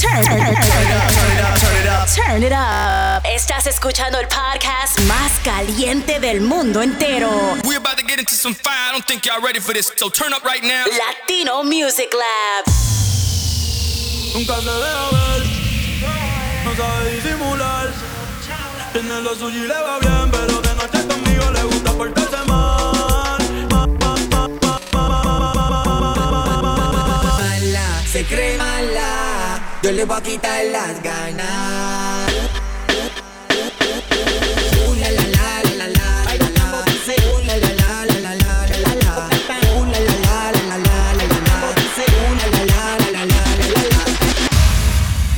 Turn, turn, turn, it up, turn it up, turn it up. Turn it up. Estás escuchando el podcast más caliente del mundo entero. We're about to get into some fire. I don't think y'all ready for this. So turn up right now. Latino Music Lab. Nunca se deja ver, no sabe disimular. Tiene lo suyo y le va bien, pero de noche conmigo le gusta portarse mal. La, la, la, la, la, la.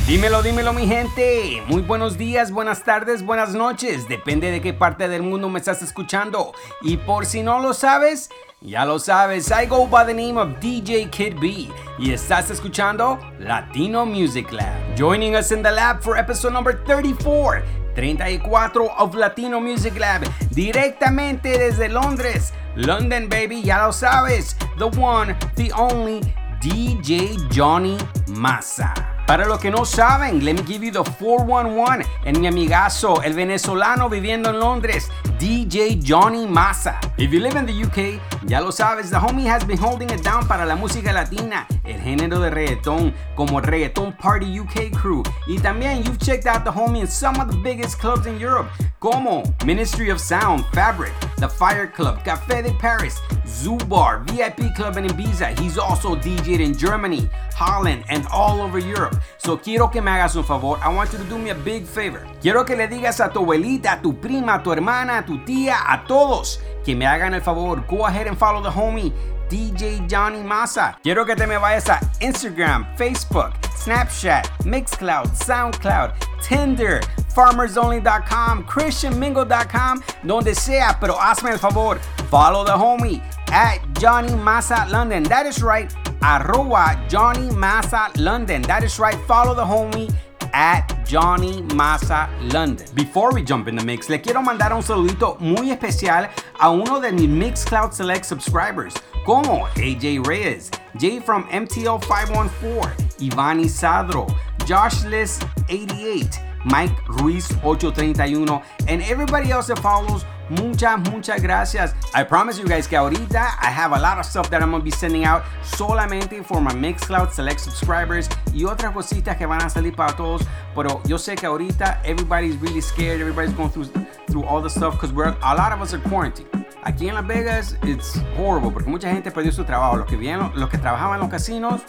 Dímelo, dímelo mi gente. Muy buenos días, buenas tardes, buenas noches. Depende de qué parte del mundo me estás escuchando. Y por si no lo sabes, ya lo sabes. I go by the name of DJ Kid B. Y estás escuchando Latino Music Lab. Joining us in the lab for episode number 34. 34 of Latino Music Lab. Directamente desde Londres. London, baby, ya lo sabes. The one, the only DJ Johnny Massa. Para los que no saben, let me give you the 411 en mi amigazo, el venezolano viviendo en Londres, DJ Johnny Massa. If you live in the UK, ya lo sabes, the homie has been holding it down para la música latina, el género de reggaetón, como Reggaeton Party UK Crew. Y también you've checked out the homie in some of the biggest clubs in Europe, como Ministry of Sound, Fabric, The Fire Club, Café de Paris, Zoo Bar, VIP Club in Ibiza. He's also DJed in Germany, Holland, and all over Europe. So quiero que me hagas un favor. I want you to do me a big favor. Quiero que le digas a tu abuelita, a tu prima, a tu hermana, a tu tía, a todos que me hagan el favor. Go ahead and follow the homie. DJ Johnny Massa. Quiero que te me vayas a Instagram, Facebook, Snapchat, Mixcloud, Soundcloud, Tinder, farmersonly.com, christianmingo.com, donde sea, pero hazme el favor. Follow the homie at Johnny Massa London. That is right. Arroba Johnny Massa London. That is right. Follow the homie at Johnny Massa London. Before we jump in the mix, le quiero mandar un saludito muy especial a uno de mis Mixcloud Select subscribers, como AJ Reyes, Jay from MTL 514, Ivani Sadro, Josh List 88, Mike Ruiz 831, and everybody else that follows. Muchas, muchas gracias. I promise you guys que ahorita I have a lot of stuff that I'm gonna be sending out solamente for my Mixcloud Select subscribers y otras cositas que van a salir para todos. Pero yo sé que ahorita everybody's really scared. Everybody's going through through all the stuff because we're a lot of us are quarantined. Aquí en Las Vegas it's horrible porque mucha gente perdió su trabajo. Los que vienen, los que trabajaban en los casinos,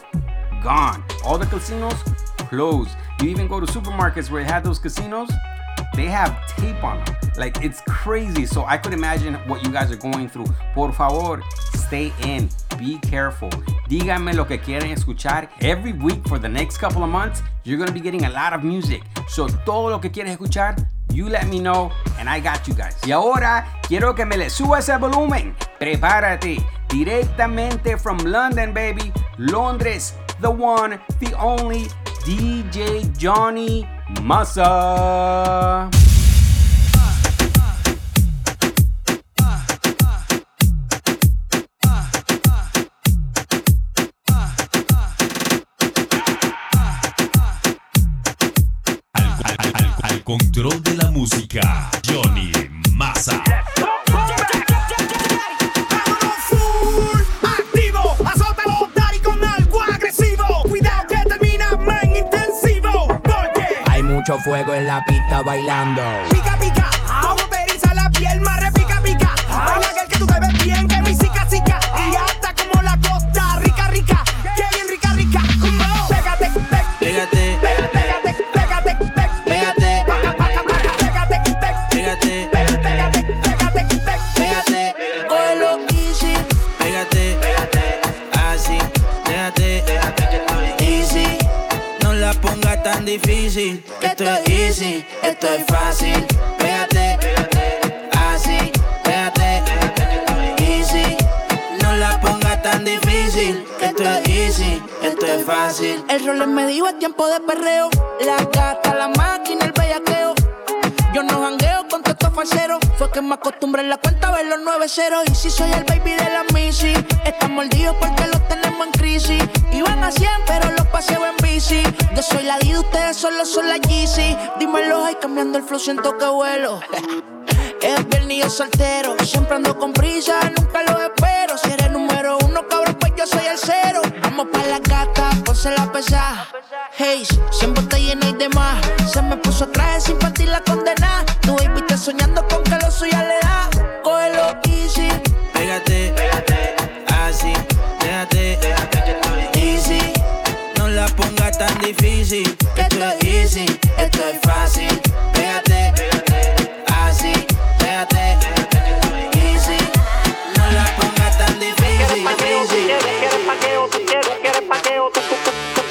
gone. All the casinos closed. You even go to supermarkets where they had those casinos they have tape on them. Like it's crazy. So I could imagine what you guys are going through. Por favor, stay in. Be careful. Díganme lo que quieren escuchar. Every week for the next couple of months, you're gonna be getting a lot of music. So todo lo que quieres escuchar, you let me know and I got you guys. Y ahora quiero que me le subas el volumen. Prepárate. Directamente from London, baby. Londres, the one, the only DJ Johnny Massa. Al, control de la música, Johnny Massa. Mucho fuego en la pista bailando. pica, pica, como te eriza la piel, más repica, pica. Baila aquel que tú te ves bien, esto es fácil. Pégate, así. Déjate, easy. No la pongas tan difícil. Esto es easy, esto es fácil. El rol me dijo es tiempo de perreo. La gata, la máquina, el bellaqueo. Yo no jangueo Fue que me acostumbré en la cuenta a ver los nueve ceros. Y si soy el baby de la Missy, están mordidos porque los tenemos en crisis. Iban a 100, pero los paseo en bici. Yo soy la D, ustedes solo son la Yeezy. Dímelo, ay, cambiando el flow, siento que vuelo. Es viernes soltero, siempre ando con prisa, nunca lo espero. Si eres número uno, cabrón, pues yo soy el cero. Vamos pa' la gata, ponse la pesa. Hey, siempre está llena y demás. Se me puso traje sin partir la condena. Tu baby está soñando con que lo suya le da. Cógelo easy. Pégate, pégate, así, déjate, déjate que estoy easy. No la pongas tan difícil, esto es easy, esto es fácil. tu, tu.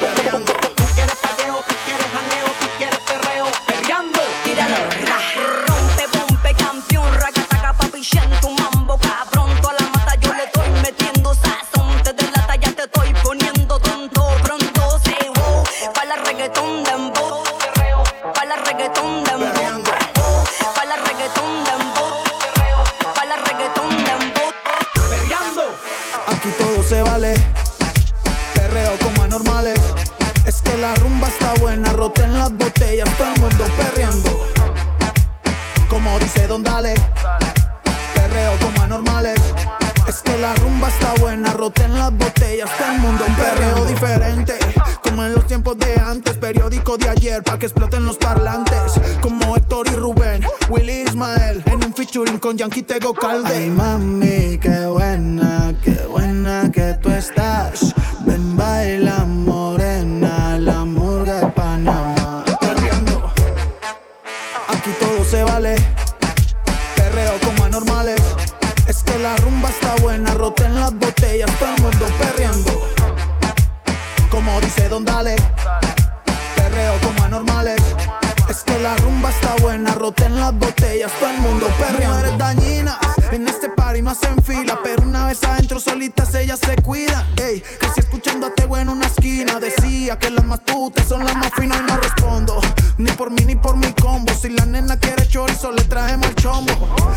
No hacen fila, pero una vez adentro solitas ellas se cuidan. Ey, crecí escuchando a Tego en una esquina, decía que las más putas son las más finas y no respondo. Ni por mí ni por mi combo, si la nena quiere chorizo le trajemos el chombo.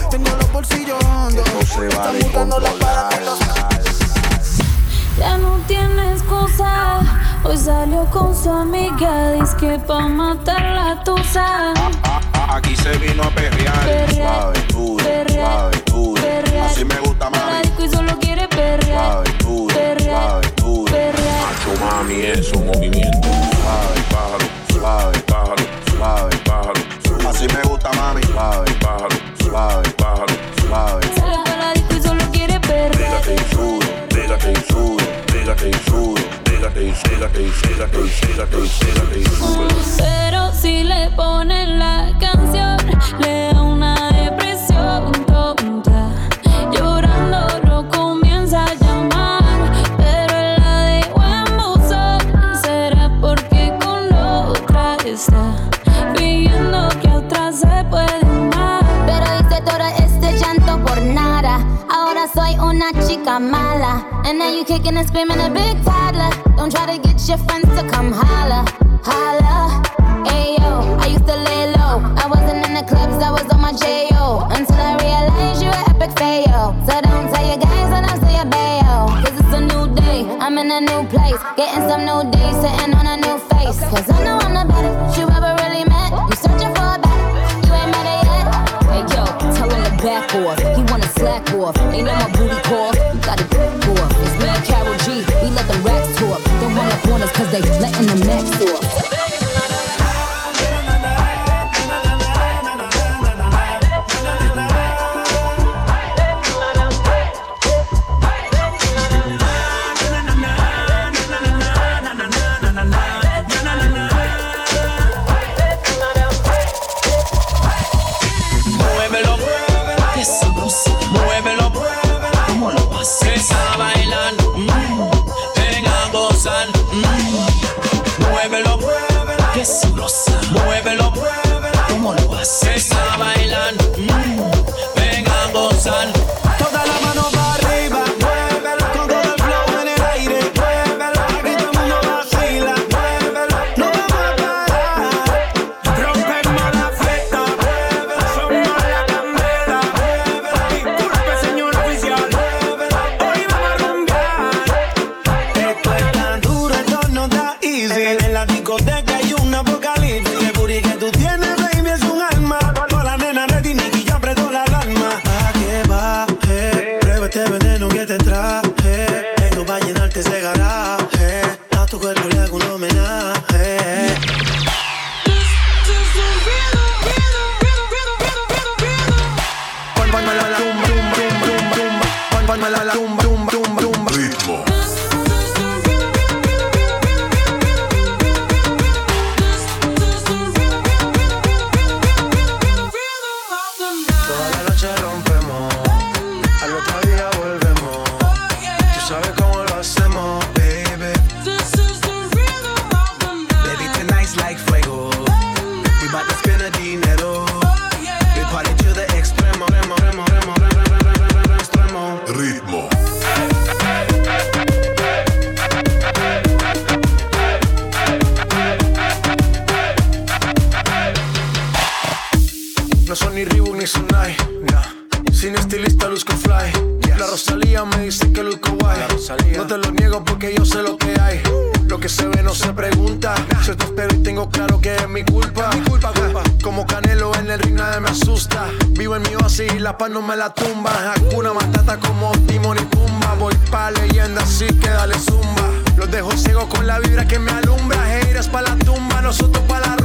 Tengo los bolsillos hondos, están buscando la para con los Ya no tiene excusa. Hoy salió con su amiga. Dice que pa' matar la tusa. Aquí se vino a perrear, Perrear, suave, duro, perrear, suave, duro. perrear. Así me gusta, a la mami. disco y solo quiere perrear. Suave, duro, suave, duro. Macho, mami, eso, movimiento. Suave, pájaro, suave, pájaro, suave, pájaro. Así me gusta, mami. Suave, pájaro, suave, pájaro, suave. Sale pa' la disco y solo quiere perrear. Pégate y sube, pégate y sube, pégate y sube, Pero si le ponen la canción, le una chica mala. And now you kicking and screaming a big toddler. Don't try to get your friends to come holla. Holla. Ayo, I used to lay low. I wasn't in the clubs, I was on my J.O. Until I realized you were epic fail. So don't tell your guys and I'll say your bayo. Cause it's a new day, I'm in a new place. Getting some new days, sitting on a new face. Cause I know cause they letting the max off. discoteca. Así que dale zumba. Los dejo ciego con la vibra que me alumbra. Haters pa' la tumba, nosotros pa' la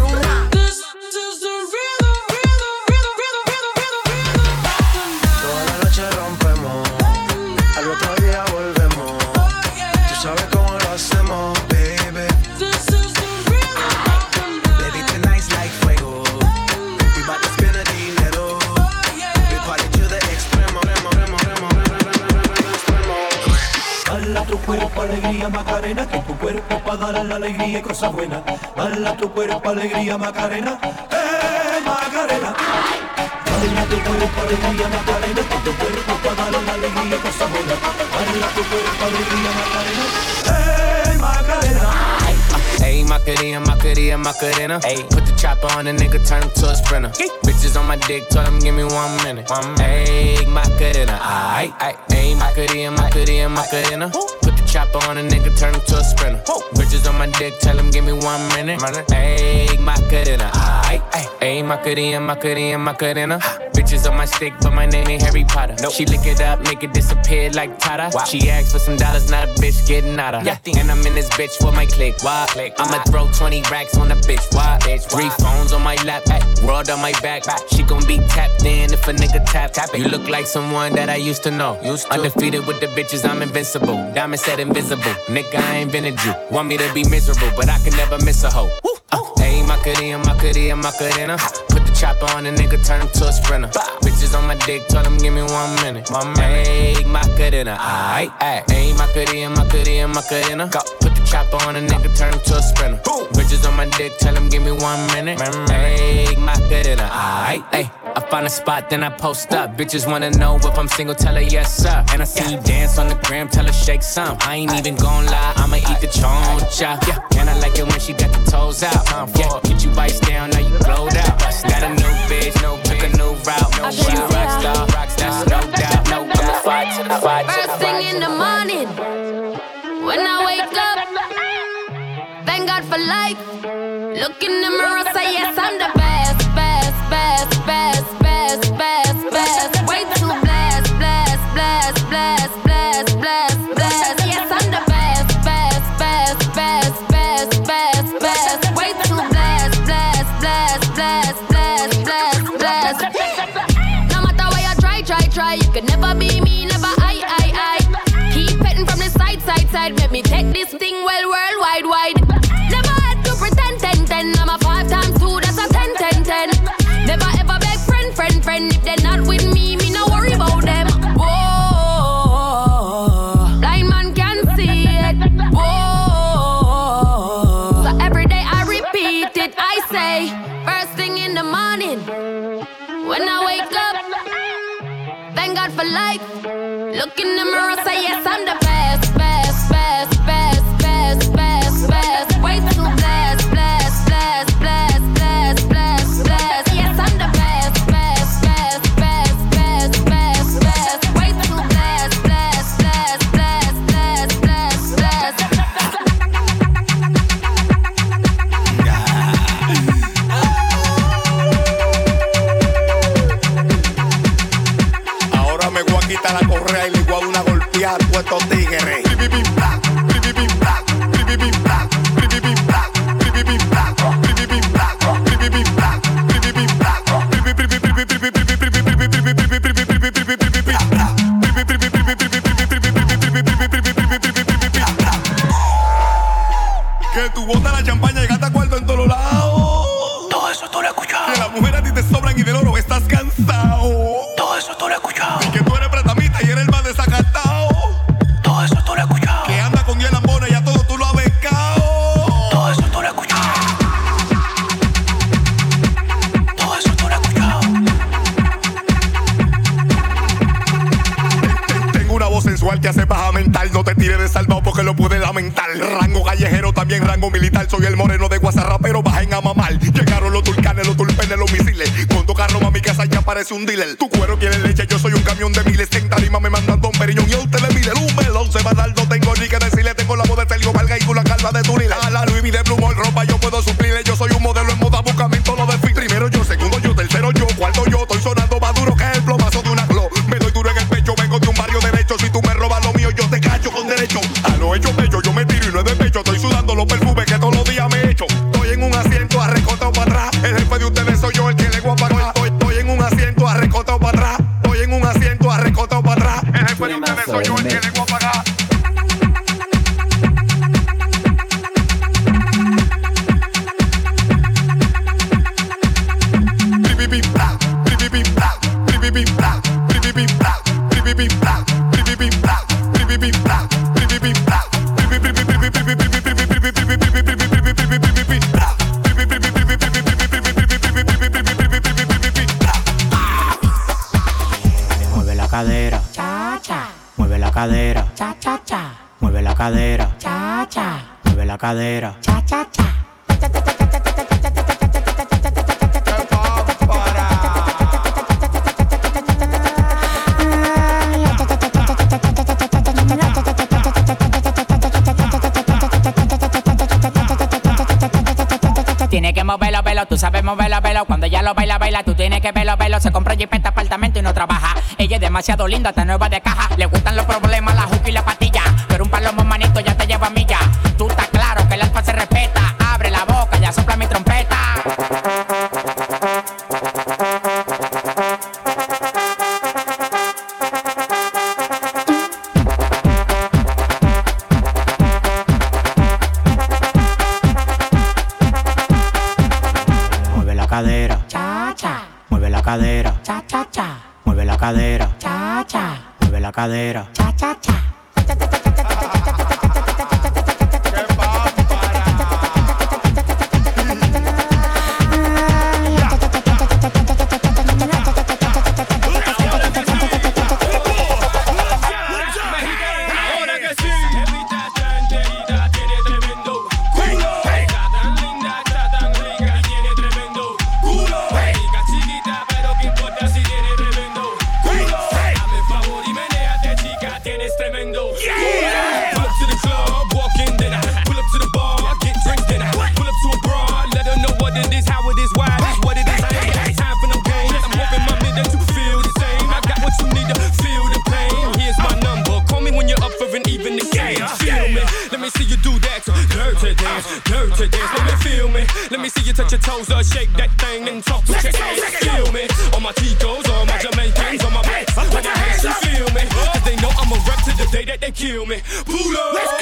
alegría Macarena, que tu cuerpo pa' dar la alegría y cosas buenas. Dala tu cuerpo alegría Macarena, eh Macarena. Dala tu cuerpo alegría Macarena, que tu cuerpo pa' dar la alegría y cosas buenas. Dala tu cuerpo alegría Macarena, eh Macarena. Ayy, Macarena, Macarena, Macarena. Ayy, put the chopper on the nigga, turn him to a sprinter. Bitches on my dick, tell him give me one minute. Ayy, Macarena, aight, aight. Ayy, Macarena, Macarena, Macarena. Put the chopper on a nigga, turn him to a sprinter. Bitches on my dick, tell him give me one minute. Ayy, Macarena, aight. Ayy, Macarena, Macarena, Macarena. Bitches on my stick, but my name ain't Harry Potter. She lick it up, make it disappear like Tata. She asked for some dollars, not a bitch getting out of. And I'm in this bitch with my click. Why? I'ma throw 20 racks on a bitch. Why? Three phones on my lap, world on my back. She gon' be tapped in if a nigga tap. tap You look like someone that I used to know. Undefeated with the bitches, I'm invincible. Diamond said invisible. Nigga, I invented you. Want me to be miserable, but I can never miss a hoe. Uh, Ayy, Macarena, Macarena, Macarena. Put the chopper on a nigga, turn him to a sprinter. Bitches on my dick, tell him give me one minute. Make my Ayy, Macarena, aight, aight. Ayy, Macarena, Macarena, Macarena. Go. Put the chopper on a nigga, turn him to a sprinter. Bitches on my dick, tell him give me one minute. Ayy, Macarena, aight, ayy. I find a spot, then I post up. Bitches wanna know if I'm single, tell her yes, sir. And I see you dance on the gram, tell her shake some. I ain't even gon' lie, I'ma eat the choncha. Yeah, and I like it when she got the toes out. Yeah, get you bites down, now you glowed out. Got a new bitch, no took a new route. No she a rock star, that's no doubt. No doubt. Fight to the fight to the First thing in the morning, when I wake up, thank God for life. Look in the mirror, say yes, I'm the best, best, Bad. parece un dealer. Tu cuero quiere leche, yo soy un camión de miles. En tarima me mandan Don Periñón y a usted le mide un melón semanal. No tengo ni que decirle, tengo la voz de Sergio Valga y con la calva de Turila. A la Louis de Blumol, ropa cadera. Cha, cha. Mueve la cadera. Cha, cha, cha. Mueve la cadera. Cha, cha. Mueve la cadera. Cha, cha, cha Tiene que moverlo, velo, tú sabes moverlo, velo. Cuando ella lo baila, baila, tú tienes que verlo, velo. Se compra jipeta, este apartamento y no trabaja. Ella es demasiado linda, está nueva de caja. Le gustan los problemas, la juca y la patilla. Pero un palomo manito ya te lleva a milla. Tú estás claro que el alfa se respeta. Abre la boca, ya sopla mi trompeta. cadera. Cha, cha, cha. Bulldozer, shake that thing and talk to your ass. Feel me? All my Ticos, all my Jamaicans, on my blacks, on my hands, you feel me? Cause they know I'm a rep to the day that they kill me. Bulldozer.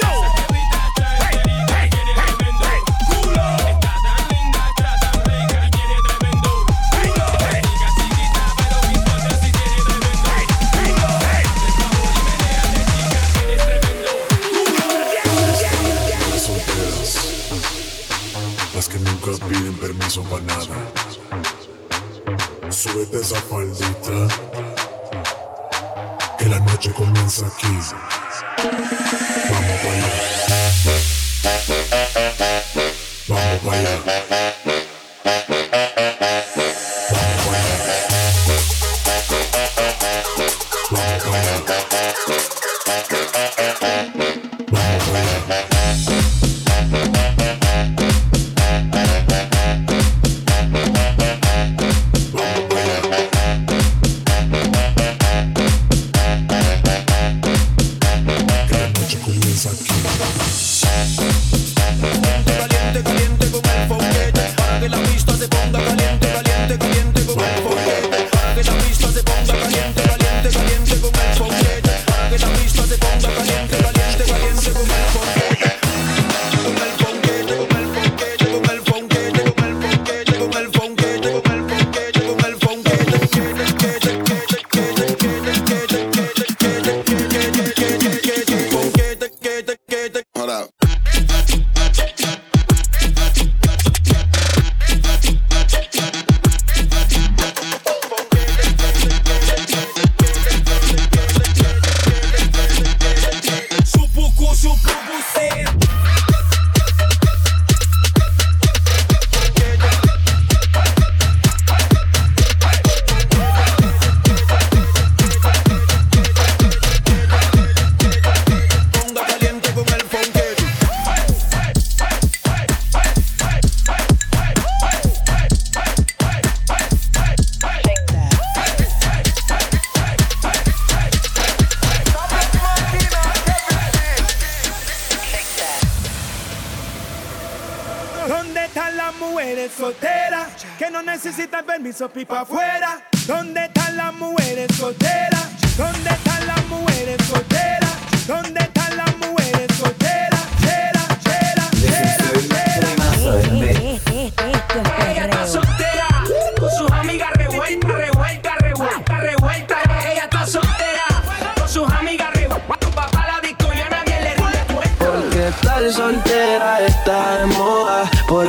Mujeres solteras que no necesitan permiso pipa afuera? ¿Dónde están las mujeres solteras? ¿Dónde están las mujeres solteras? ¿Dónde están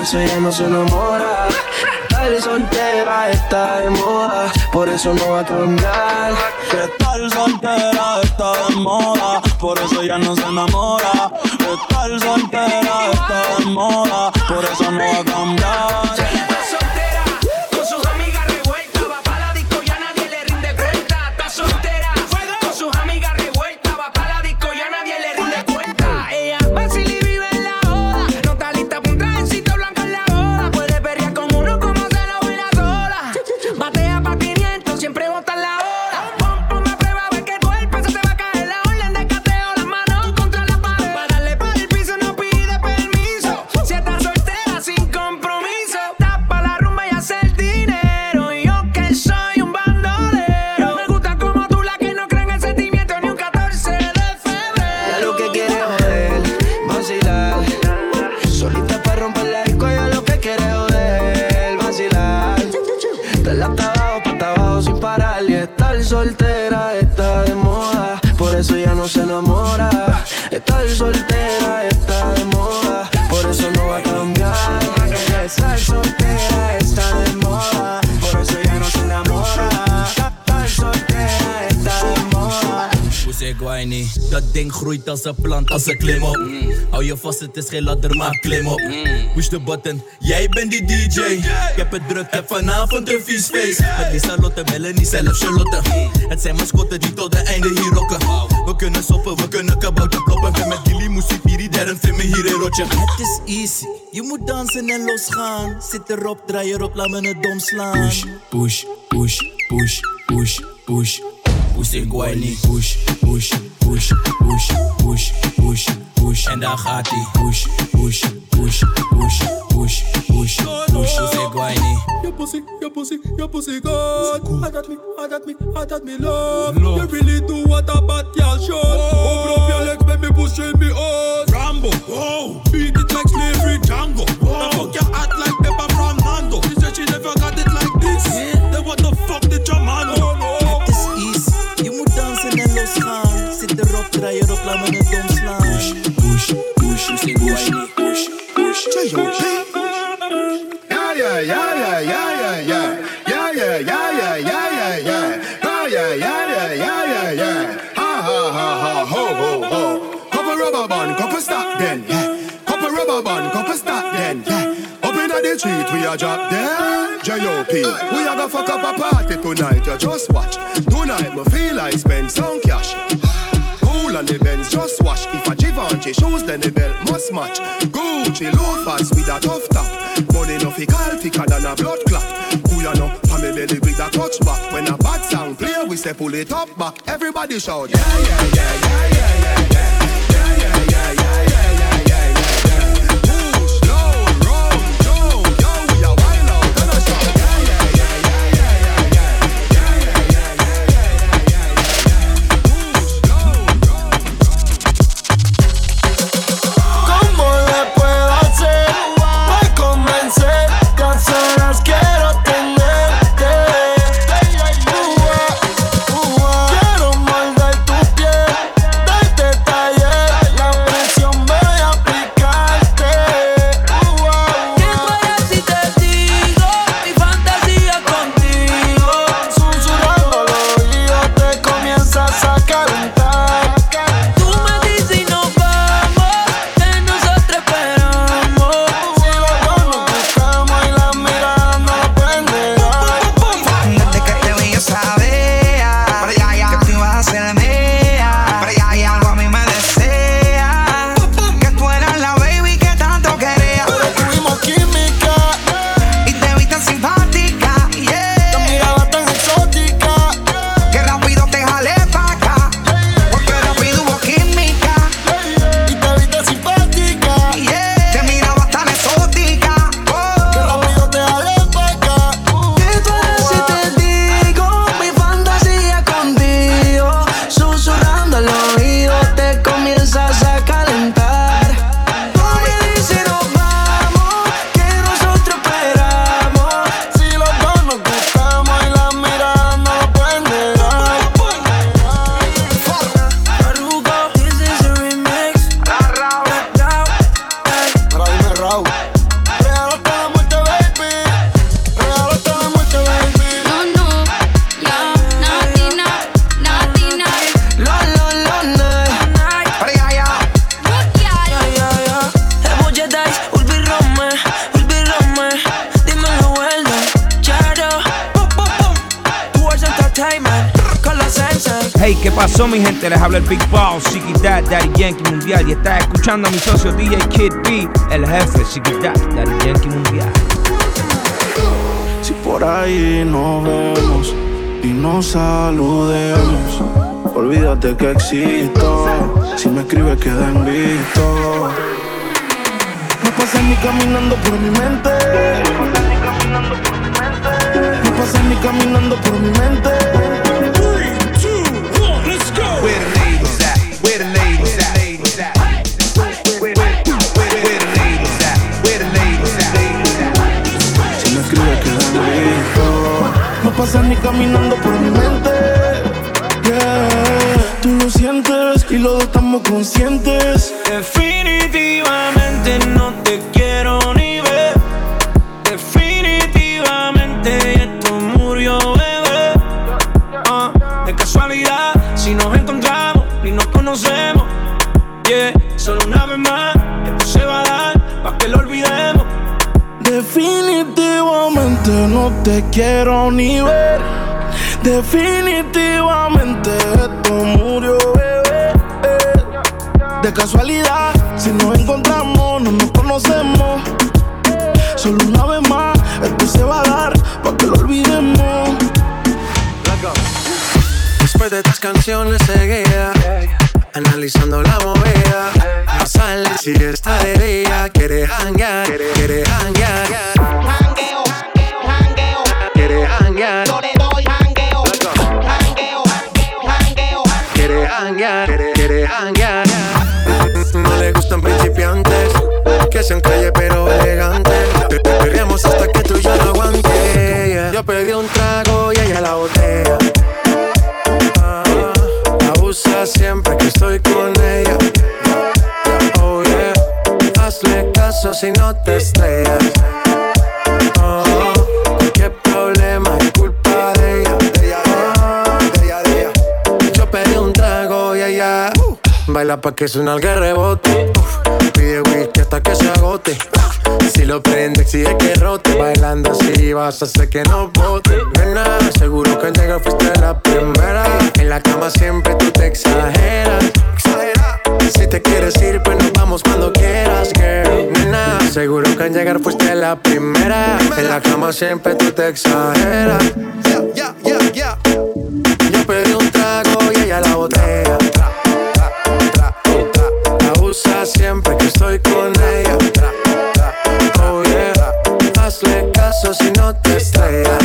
eso ella no se enamora. Estar soltera está de moda, por eso no va a cambiar. Estar soltera está de moda, por eso ya no se enamora. Estar soltera está de moda, por eso no va a cambiar. Dat ding groeit als een plant, als een klim op. Hou je vast, het is geen ladder, maar klim op. Push the button, jij bent die DJ. Ik heb het druk, heb vanavond een vies feest. Met Lisa Lotte, Melanie, zelf Charlotte. Het zijn mascotten die tot het einde hier rocken. We kunnen soppen, we kunnen kabouter kloppen. Ben met Gilly, derde, vind me hier een rotje. Het is easy, je moet dansen en losgaan. Zit erop, draai erop, laat me het dom slaan. Push, push, push, push, push, push. Pussy whiny, push, push, push, push, push, push, push. En daar gaat ie. Push, push, push, push, push, push, push. Pussy whiny. Your pussy, your pussy, your pussy good. I got me, I got me, I got me love. You really do what a bad girl should. Open up your legs, baby, pushing me out. Rambo, oh, beat it like slavery, Django. Drop dead. J.O.P. We have a go fuck up a party tonight, you just watch. Tonight, me feel like spend some cash. Cool on the Benz, just watch. If a Givenchy shoes, then the belt must match. Gucci loafers with a tough top. Money no fi call thicker than a blood clot. Who ya know? On me belly with a touch back. When a bad sound clear, we say pull it up back. Everybody shout, yeah, yeah, yeah, yeah, yeah. Yeah, ¿qué pasó mi gente? Les habla el Big Boss, Chiquita, Daddy Yankee Mundial. Y estás escuchando a mi socio DJ Kid B, el jefe, Chiquita, Daddy Yankee Mundial. Si por ahí nos vemos y nos saludemos Olvídate que existo, si me escribes queda en visto. No pasas ni caminando por mi mente. No pasas ni caminando por mi mente pasas ni caminando por mi mente Yeah. Tú lo sientes y los estamos conscientes Definitivamente no te quiero ni ver. Definitivamente esto murió, bebé. De casualidad, si nos encontramos, no nos conocemos. Solo una vez más, esto se va a dar para que lo olvidemos. Después de estas canciones seguía Analizando la movida. No sale si está de día. Quiere hanguear, quiere hanguear Hangueo, hangueo, Quiere hanguear yo le doy hangueo, hangueo, hangueo. Quiere hanguear, quiere, quiere hanguear No le gustan principiantes Que sean calle pero elegantes si no te estrellas Oh, problema es culpa de ella de ella, de. Yo pedí un trago y ella uh, Baila pa' que suena el rebote. Uf, Pide whisky hasta que se agote. Si lo prende exige que rote. Bailando así vas a hacer que no bote. Nena, seguro que al llegar fuiste la primera. En la cama siempre tú te exageras. Si te quieres ir pues nos vamos seguro que al llegar fuiste la primera En la cama siempre tú te exageras Yo pedí un trago y ella la botella Abusa siempre que estoy con ella. Oh. Hazle caso si no te estrellas.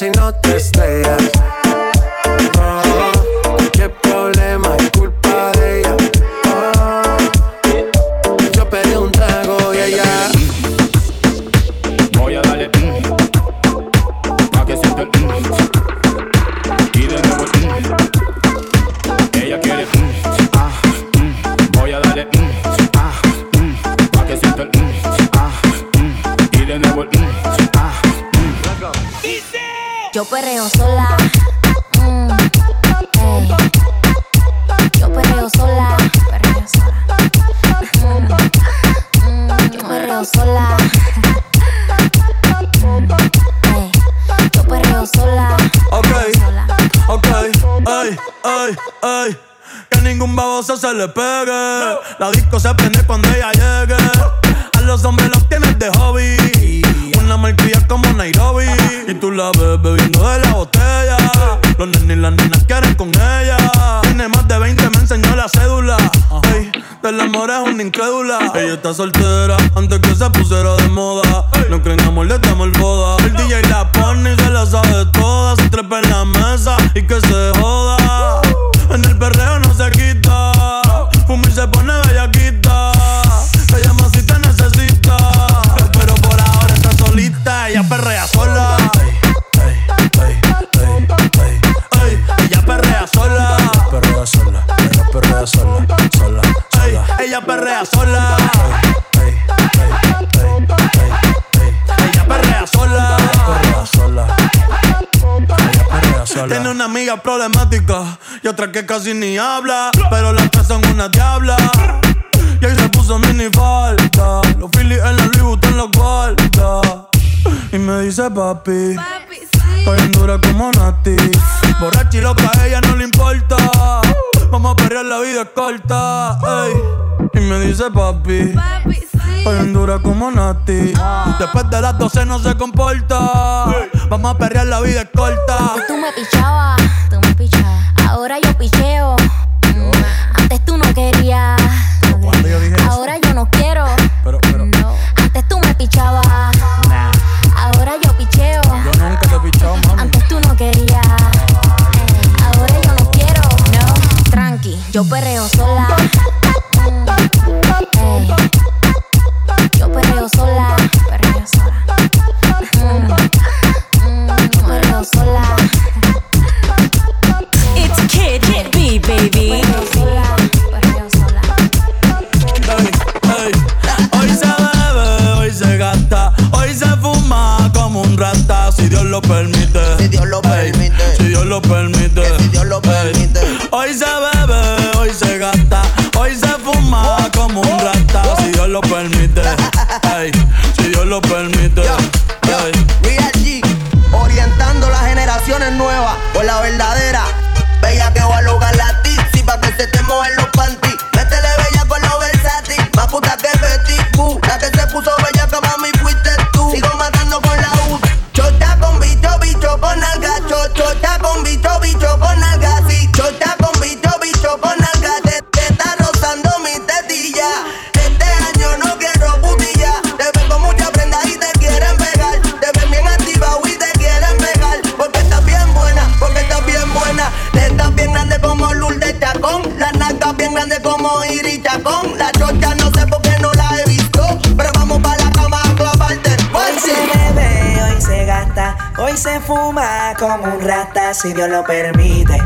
Si no ay, ay. Que ningún baboso se le pegue. La disco se prende cuando ella llegue. A los hombres los tienes de hobby. Una malcria como Nairobi. Y tú la ves bebiendo de la botella. Los nenes y las nenas quieren con ella. Tiene más de 20, me enseñó la cédula. Ey, del amor es una incrédula. Ella está soltera antes que se pusiera de moda. No creen amor, le damos el boda. El DJ la pone y se la sabe toda. Se trepa en la mesa y que se joda. En el perreo no se quita. Ella perrea sola. Ella perrea sola. Perrea sola. Ella perrea sola. Tiene una amiga problemática y otra que casi ni habla. Pero las tres son una diabla. Y ahí se puso mini falta. Los Phillies en la Louis Vuitton los guarda. Y me dice papi. Estoy en dura como Nati. Borracha y loca, a ella no le importa. Vamos a perrear, la vida es corta. ey. Y me dice papi. Estoy en dura como Nati. Después de las 12 no se comporta. Vamos a perrear, la vida es corta. Tú me pichabas, tú me pichabas. Fuma como un rata, si Dios lo permite.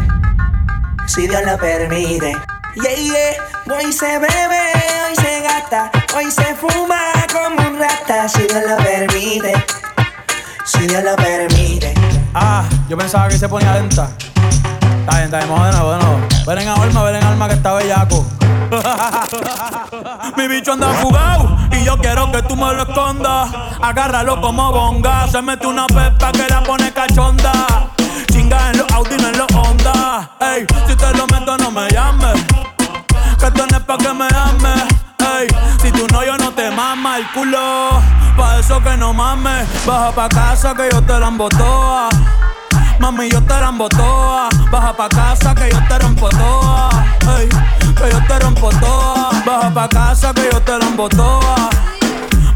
Si Dios lo permite. Yeah, yeah. Hoy se bebe, hoy se gasta, hoy se fuma como un rata, si Dios lo permite. Si Dios lo permite. Ah, yo pensaba que se ponía lenta. Está bien, está bien, vamos de nuevo, de nuevo. Ven en alma, ven en alma que está bellaco. Mi bicho anda fugado yo quiero que tú me lo escondas. Agárralo como bonga. Se mete una pepa que la pone cachonda. Chinga en los Audi, no en los Honda. Ey, si te lo meto, no me llames. Que esto no es pa' que me ames. Ey, si tú no, yo no te mama el culo. Pa' eso que no mames. Baja pa' casa que yo te la embotoa. Mami, yo te la embotoa. Baja pa' casa que yo te rompo toa. Ey, que yo te rompo toa. Baja pa' casa que yo te la embotoa.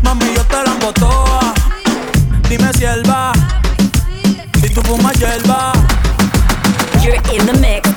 Mami, yo te la embotoa. Dime si él va. Si tú fumas hierba. You're in the mix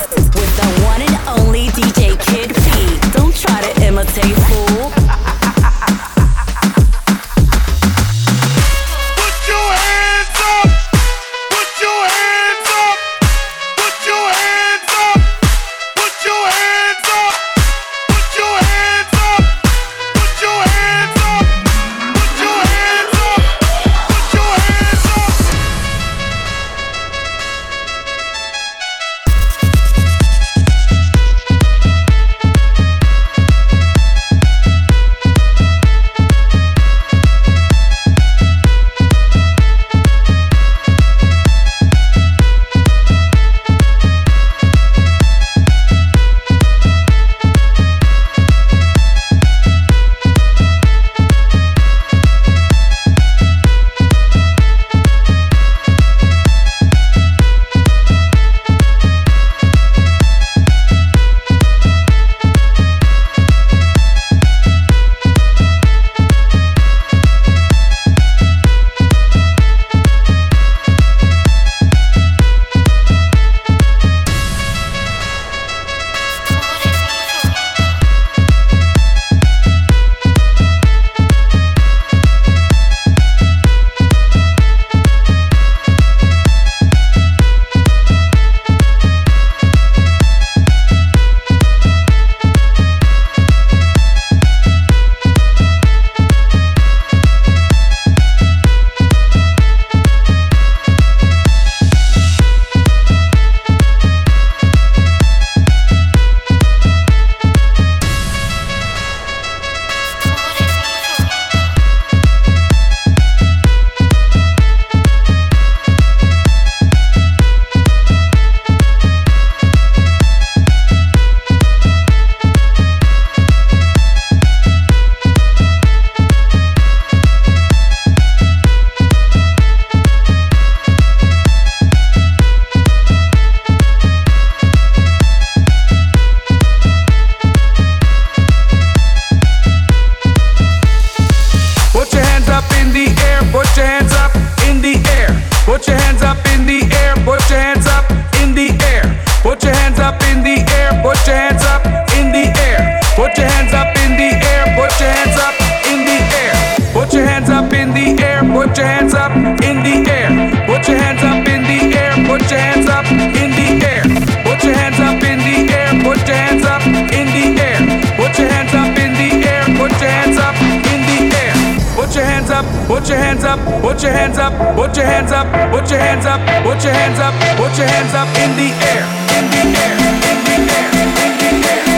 up, put your hands up, put your hands up, put your hands up, put your hands up, put your hands up, put your hands up in the air, in the air, in the air, in the air,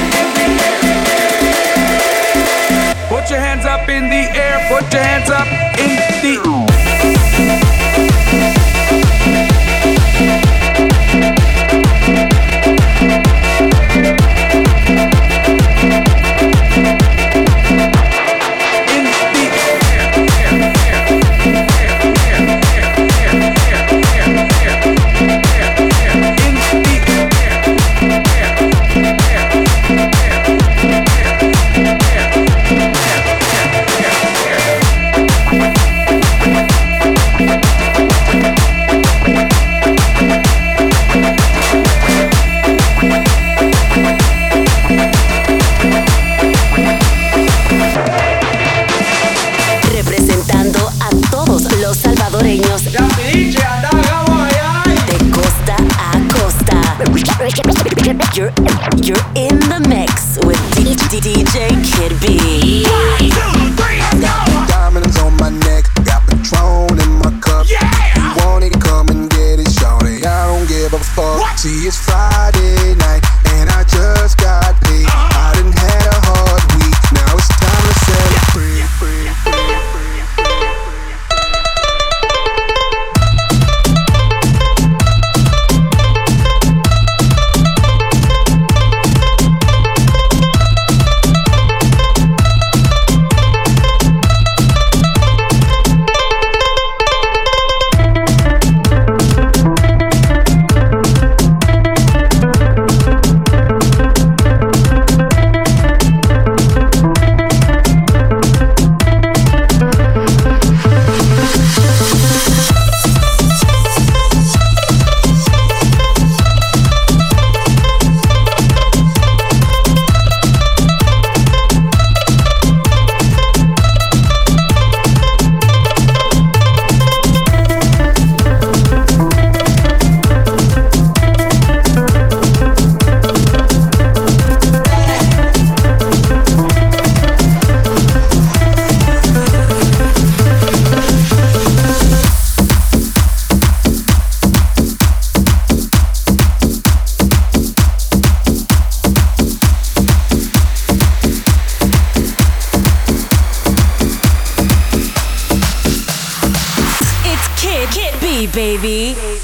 in the air. Put your hands up in the air, put your hands up in the